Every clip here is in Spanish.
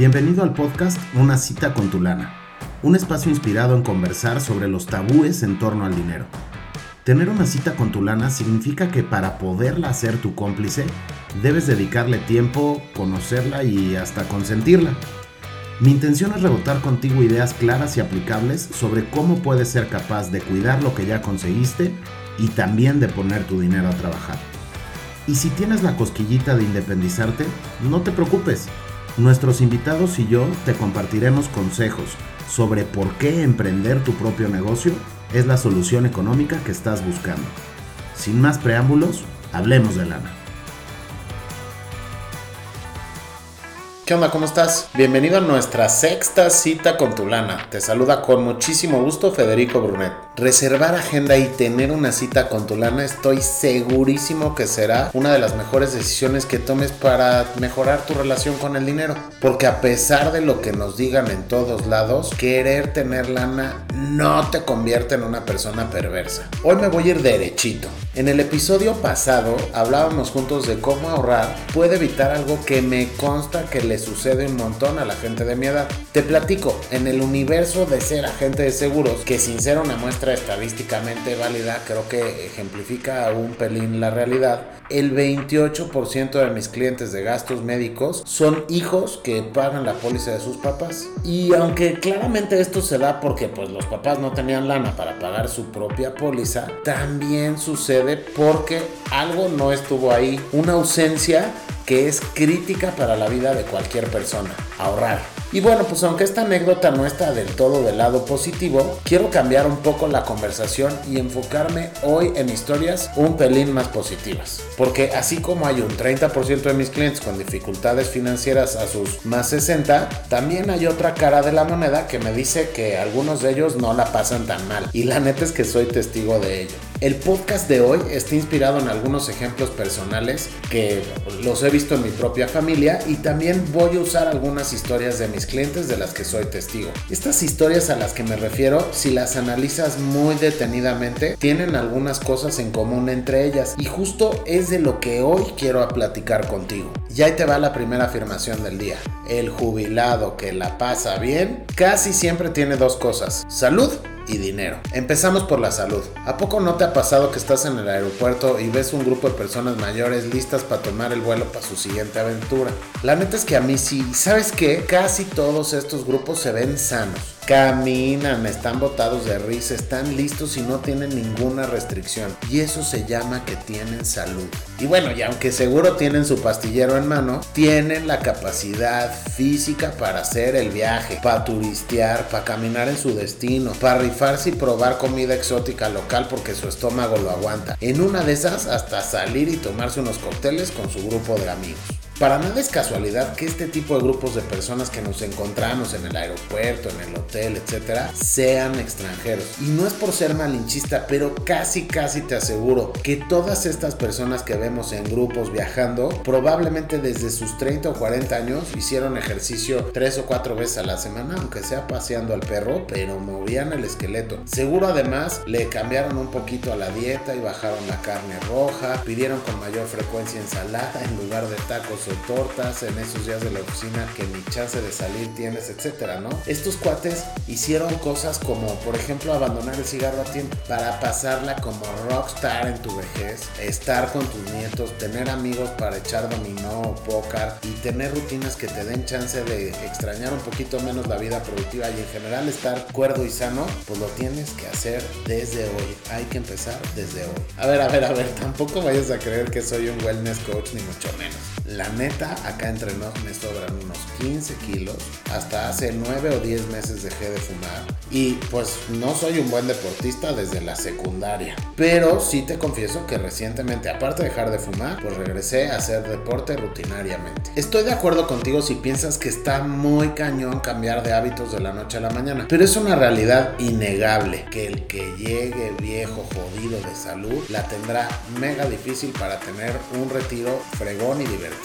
Bienvenido al podcast Una cita con tu lana, un espacio inspirado en conversar sobre los tabúes en torno al dinero. Tener una cita con tu lana significa que para poderla hacer tu cómplice, debes dedicarle tiempo, conocerla y hasta consentirla. Mi intención es rebotar contigo ideas claras y aplicables sobre cómo puedes ser capaz de cuidar lo que ya conseguiste y también de poner tu dinero a trabajar. Y si tienes la cosquillita de independizarte, no te preocupes. Nuestros invitados y yo te compartiremos consejos sobre por qué emprender tu propio negocio es la solución económica que estás buscando. Sin más preámbulos, hablemos de lana. ¿Qué? ¿Cómo estás? Bienvenido a nuestra sexta cita con tu lana. Te saluda con muchísimo gusto Federico Brunet. Reservar agenda y tener una cita con tu lana estoy segurísimo que será una de las mejores decisiones que tomes para mejorar tu relación con el dinero. Porque a pesar de lo que nos digan en todos lados, querer tener lana no te convierte en una persona perversa. Hoy me voy a ir derechito. En el episodio pasado hablábamos juntos de cómo ahorrar puede evitar algo que me consta que le sucede un montón a la gente de mi edad. Te platico, en el universo de ser agente de seguros, que sin ser una muestra estadísticamente válida, creo que ejemplifica un pelín la realidad, el 28% de mis clientes de gastos médicos son hijos que pagan la póliza de sus papás. Y aunque claramente esto se da porque pues los papás no tenían lana para pagar su propia póliza, también sucede porque algo no estuvo ahí, una ausencia que es crítica para la vida de cualquier persona, ahorrar. Y bueno, pues aunque esta anécdota no está del todo del lado positivo, quiero cambiar un poco la conversación y enfocarme hoy en historias un pelín más positivas. Porque así como hay un 30% de mis clientes con dificultades financieras a sus más 60, también hay otra cara de la moneda que me dice que algunos de ellos no la pasan tan mal. Y la neta es que soy testigo de ello. El podcast de hoy está inspirado en algunos ejemplos personales que los he visto en mi propia familia y también voy a usar algunas historias de mis clientes de las que soy testigo. Estas historias a las que me refiero, si las analizas muy detenidamente, tienen algunas cosas en común entre ellas y justo es de lo que hoy quiero platicar contigo. Y ahí te va la primera afirmación del día. El jubilado que la pasa bien casi siempre tiene dos cosas, salud y dinero. Empezamos por la salud. ¿A poco no te ha pasado que estás en el aeropuerto y ves un grupo de personas mayores listas para tomar el vuelo para su siguiente aventura? La neta es que a mí sí, ¿sabes qué? Casi todos estos grupos se ven sanos caminan, están botados de risa, están listos y no tienen ninguna restricción. Y eso se llama que tienen salud. Y bueno, y aunque seguro tienen su pastillero en mano, tienen la capacidad física para hacer el viaje, para turistear, para caminar en su destino, para rifarse y probar comida exótica local porque su estómago lo aguanta. En una de esas, hasta salir y tomarse unos cócteles con su grupo de amigos. Para nada es casualidad que este tipo de grupos de personas que nos encontramos en el aeropuerto, en el hotel, etcétera, sean extranjeros. Y no es por ser malinchista, pero casi, casi te aseguro que todas estas personas que vemos en grupos viajando, probablemente desde sus 30 o 40 años hicieron ejercicio tres o cuatro veces a la semana, aunque sea paseando al perro, pero movían el esqueleto. Seguro además le cambiaron un poquito a la dieta y bajaron la carne roja, pidieron con mayor frecuencia ensalada en lugar de tacos tortas en esos días de la oficina que ni chance de salir tienes, etcétera, ¿no? Estos cuates hicieron cosas como, por ejemplo, abandonar el cigarro a tiempo para pasarla como rockstar en tu vejez, estar con tus nietos, tener amigos para echar dominó o póker y tener rutinas que te den chance de extrañar un poquito menos la vida productiva y en general estar cuerdo y sano, pues lo tienes que hacer desde hoy. Hay que empezar desde hoy. A ver, a ver, a ver, tampoco vayas a creer que soy un wellness coach ni mucho menos. La neta, acá entre nos me sobran unos 15 kilos. Hasta hace 9 o 10 meses dejé de fumar. Y pues no soy un buen deportista desde la secundaria. Pero sí te confieso que recientemente, aparte de dejar de fumar, pues regresé a hacer deporte rutinariamente. Estoy de acuerdo contigo si piensas que está muy cañón cambiar de hábitos de la noche a la mañana. Pero es una realidad innegable que el que llegue viejo, jodido de salud, la tendrá mega difícil para tener un retiro fregón y divertido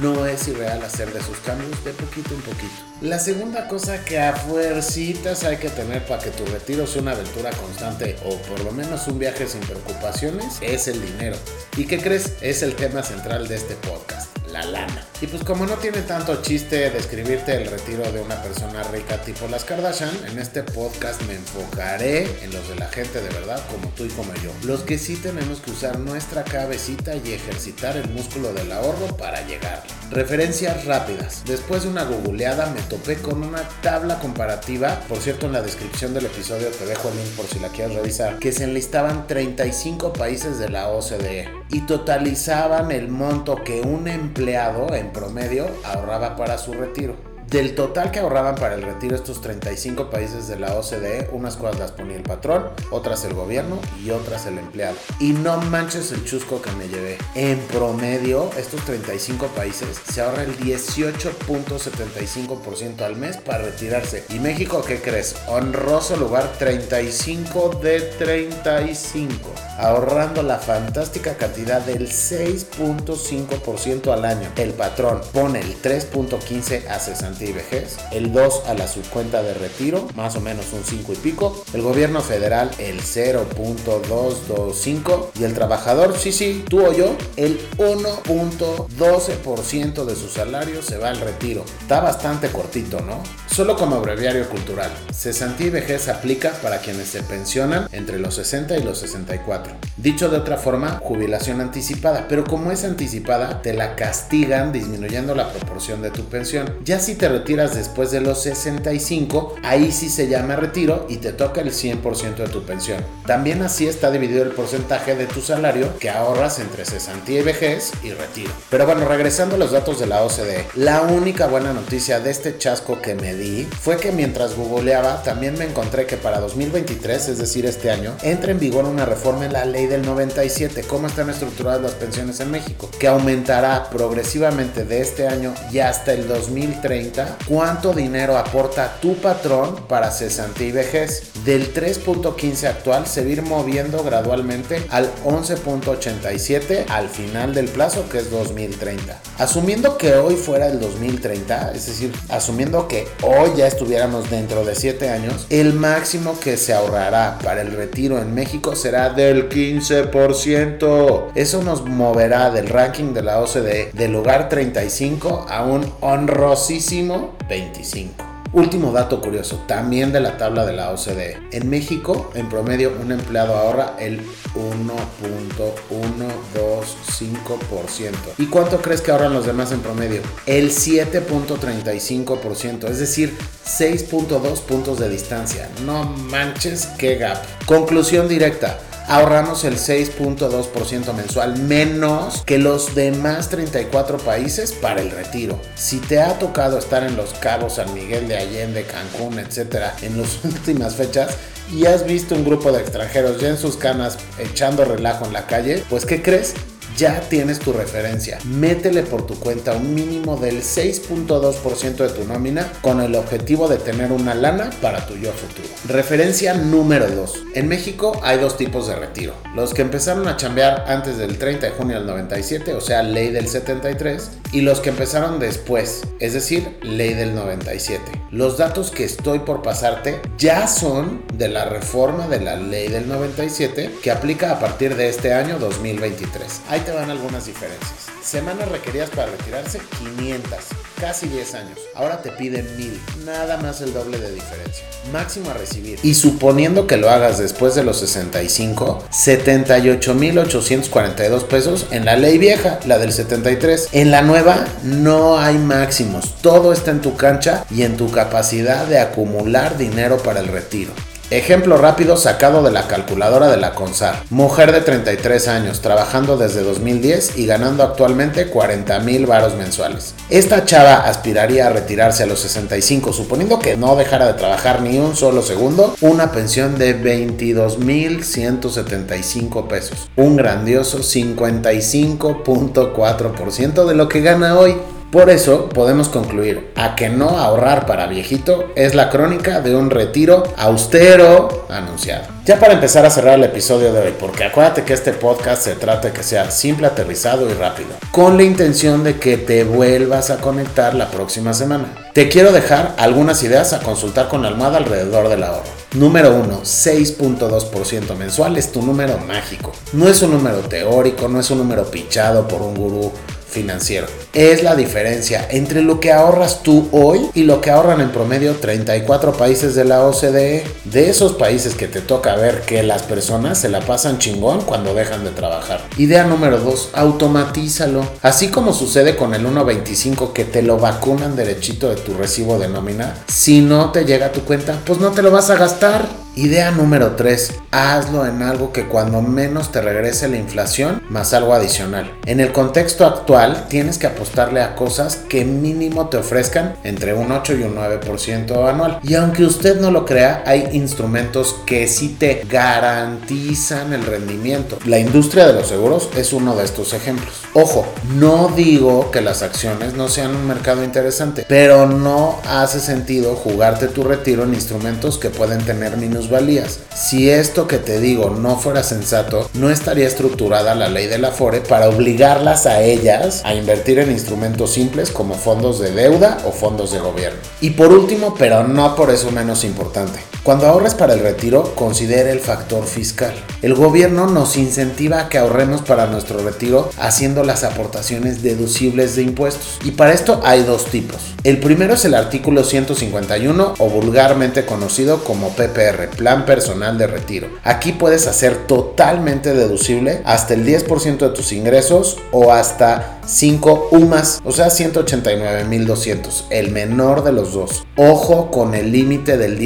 no es irreal hacer de sus cambios de poquito en poquito. La segunda cosa que a fuercitas hay que tener para que tu retiro sea una aventura constante o por lo menos un viaje sin preocupaciones es el dinero. ¿Y qué crees? Es el tema central de este podcast la lana. Y pues como no tiene tanto chiste describirte el retiro de una persona rica tipo las Kardashian, en este podcast me enfocaré en los de la gente de verdad como tú y como yo. Los que sí tenemos que usar nuestra cabecita y ejercitar el músculo del ahorro para llegar. Referencias rápidas. Después de una googleada me topé con una tabla comparativa, por cierto en la descripción del episodio te dejo el link por si la quieres revisar, que se enlistaban 35 países de la OCDE y totalizaban el monto que un empleado en promedio ahorraba para su retiro. Del total que ahorraban para el retiro estos 35 países de la OCDE, unas cosas las ponía el patrón, otras el gobierno y otras el empleado. Y no manches el chusco que me llevé. En promedio, estos 35 países se ahorra el 18.75% al mes para retirarse. ¿Y México qué crees? Honroso lugar 35 de 35. Ahorrando la fantástica cantidad del 6.5% al año. El patrón pone el 3.15 a 60 y vejez, el 2 a la subcuenta de retiro, más o menos un 5 y pico, el gobierno federal el 0.225 y el trabajador, sí, sí, tú o yo, el 1.12% de su salario se va al retiro. Está bastante cortito, ¿no? Solo como breviario cultural, cesantía y vejez aplica para quienes se pensionan entre los 60 y los 64. Dicho de otra forma, jubilación anticipada, pero como es anticipada, te la castigan disminuyendo la proporción de tu pensión. Ya si te retiras después de los 65, ahí sí se llama retiro y te toca el 100% de tu pensión. También así está dividido el porcentaje de tu salario que ahorras entre cesantía y vejez y retiro. Pero bueno, regresando a los datos de la OCDE, la única buena noticia de este chasco que me di fue que mientras googleaba también me encontré que para 2023, es decir, este año, entra en vigor una reforma en la ley del 97, cómo están estructuradas las pensiones en México, que aumentará progresivamente de este año y hasta el 2030 cuánto dinero aporta tu patrón para cesantía y vejez. Del 3.15 actual se va a ir moviendo gradualmente al 11.87 al final del plazo que es 2030. Asumiendo que hoy fuera el 2030, es decir, asumiendo que hoy ya estuviéramos dentro de 7 años, el máximo que se ahorrará para el retiro en México será del 15%. Eso nos moverá del ranking de la OCDE del lugar 35 a un honrosísimo 25. Último dato curioso, también de la tabla de la OCDE. En México, en promedio, un empleado ahorra el 1.125%. ¿Y cuánto crees que ahorran los demás en promedio? El 7.35%, es decir, 6.2 puntos de distancia. No manches, qué gap. Conclusión directa ahorramos el 6.2% mensual menos que los demás 34 países para el retiro. Si te ha tocado estar en Los Cabos, San Miguel de Allende, Cancún, etcétera, en las últimas fechas y has visto un grupo de extranjeros ya en sus canas echando relajo en la calle, pues ¿qué crees? Ya tienes tu referencia. Métele por tu cuenta un mínimo del 6.2% de tu nómina con el objetivo de tener una lana para tu yo futuro. Referencia número 2. En México hay dos tipos de retiro. Los que empezaron a chambear antes del 30 de junio del 97, o sea, ley del 73, y los que empezaron después, es decir, ley del 97. Los datos que estoy por pasarte ya son de la reforma de la ley del 97 que aplica a partir de este año 2023. Hay te van algunas diferencias. Semanas requeridas para retirarse, 500, casi 10 años. Ahora te piden 1000, nada más el doble de diferencia. Máximo a recibir. Y suponiendo que lo hagas después de los 65, 78,842 pesos en la ley vieja, la del 73. En la nueva no hay máximos, todo está en tu cancha y en tu capacidad de acumular dinero para el retiro. Ejemplo rápido sacado de la calculadora de la CONSAR. Mujer de 33 años, trabajando desde 2010 y ganando actualmente 40 mil varos mensuales. Esta chava aspiraría a retirarse a los 65, suponiendo que no dejara de trabajar ni un solo segundo, una pensión de 22 mil 175 pesos. Un grandioso 55.4% de lo que gana hoy. Por eso podemos concluir a que no ahorrar para viejito es la crónica de un retiro austero anunciado. Ya para empezar a cerrar el episodio de hoy, porque acuérdate que este podcast se trata de que sea simple, aterrizado y rápido, con la intención de que te vuelvas a conectar la próxima semana. Te quiero dejar algunas ideas a consultar con la almohada alrededor del ahorro. Número 1, 6.2% mensual es tu número mágico. No es un número teórico, no es un número pichado por un gurú financiero. Es la diferencia entre lo que ahorras tú hoy y lo que ahorran en promedio 34 países de la OCDE. De esos países que te toca ver que las personas se la pasan chingón cuando dejan de trabajar. Idea número 2, automatízalo. Así como sucede con el 1.25 que te lo vacunan derechito de tu recibo de nómina, si no te llega a tu cuenta, pues no te lo vas a gastar. Idea número 3. Hazlo en algo que cuando menos te regrese la inflación más algo adicional. En el contexto actual tienes que apostarle a cosas que mínimo te ofrezcan entre un 8 y un 9% anual. Y aunque usted no lo crea, hay instrumentos que sí te garantizan el rendimiento. La industria de los seguros es uno de estos ejemplos. Ojo, no digo que las acciones no sean un mercado interesante, pero no hace sentido jugarte tu retiro en instrumentos que pueden tener minus valías. Si esto que te digo no fuera sensato, no estaría estructurada la ley de la FORE para obligarlas a ellas a invertir en instrumentos simples como fondos de deuda o fondos de gobierno. Y por último, pero no por eso menos importante, cuando ahorres para el retiro, considere el factor fiscal. El gobierno nos incentiva a que ahorremos para nuestro retiro haciendo las aportaciones deducibles de impuestos. Y para esto hay dos tipos. El primero es el artículo 151 o vulgarmente conocido como PPR, Plan Personal de Retiro. Aquí puedes hacer totalmente deducible hasta el 10% de tus ingresos o hasta 5 UMAS, o sea 189.200, el menor de los dos. Ojo con el límite del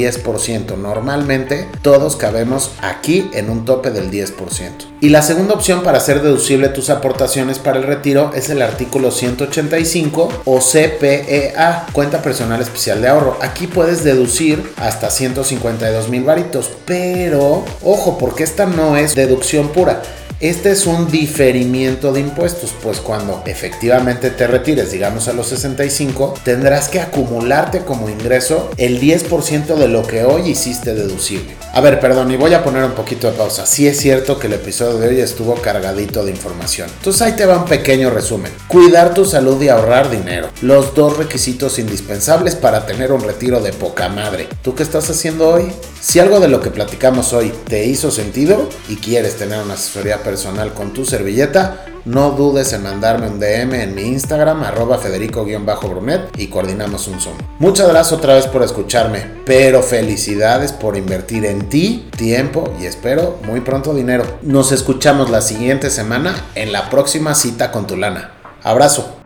10%. Normalmente todos cabemos aquí en un tope del 10%. Y la segunda opción para hacer deducible tus aportaciones para el retiro es el artículo 185 o CPEA, cuenta personal especial de ahorro. Aquí puedes deducir hasta 152 mil varitos, pero ojo, porque esta no es deducción pura. Este es un diferimiento de impuestos, pues cuando efectivamente te retires, digamos a los 65, tendrás que acumularte como ingreso el 10% de lo que hoy hiciste deducible. A ver, perdón, y voy a poner un poquito de pausa. Sí es cierto que el episodio de hoy estuvo cargadito de información. Entonces ahí te va un pequeño resumen. Cuidar tu salud y ahorrar dinero. Los dos requisitos indispensables para tener un retiro de poca madre. ¿Tú qué estás haciendo hoy? Si algo de lo que platicamos hoy te hizo sentido y quieres tener una asesoría personal con tu servilleta, no dudes en mandarme un DM en mi Instagram, arroba federico-brunet y coordinamos un Zoom. Muchas gracias otra vez por escucharme, pero felicidades por invertir en ti, tiempo y espero muy pronto dinero. Nos escuchamos la siguiente semana en la próxima cita con tu lana. Abrazo.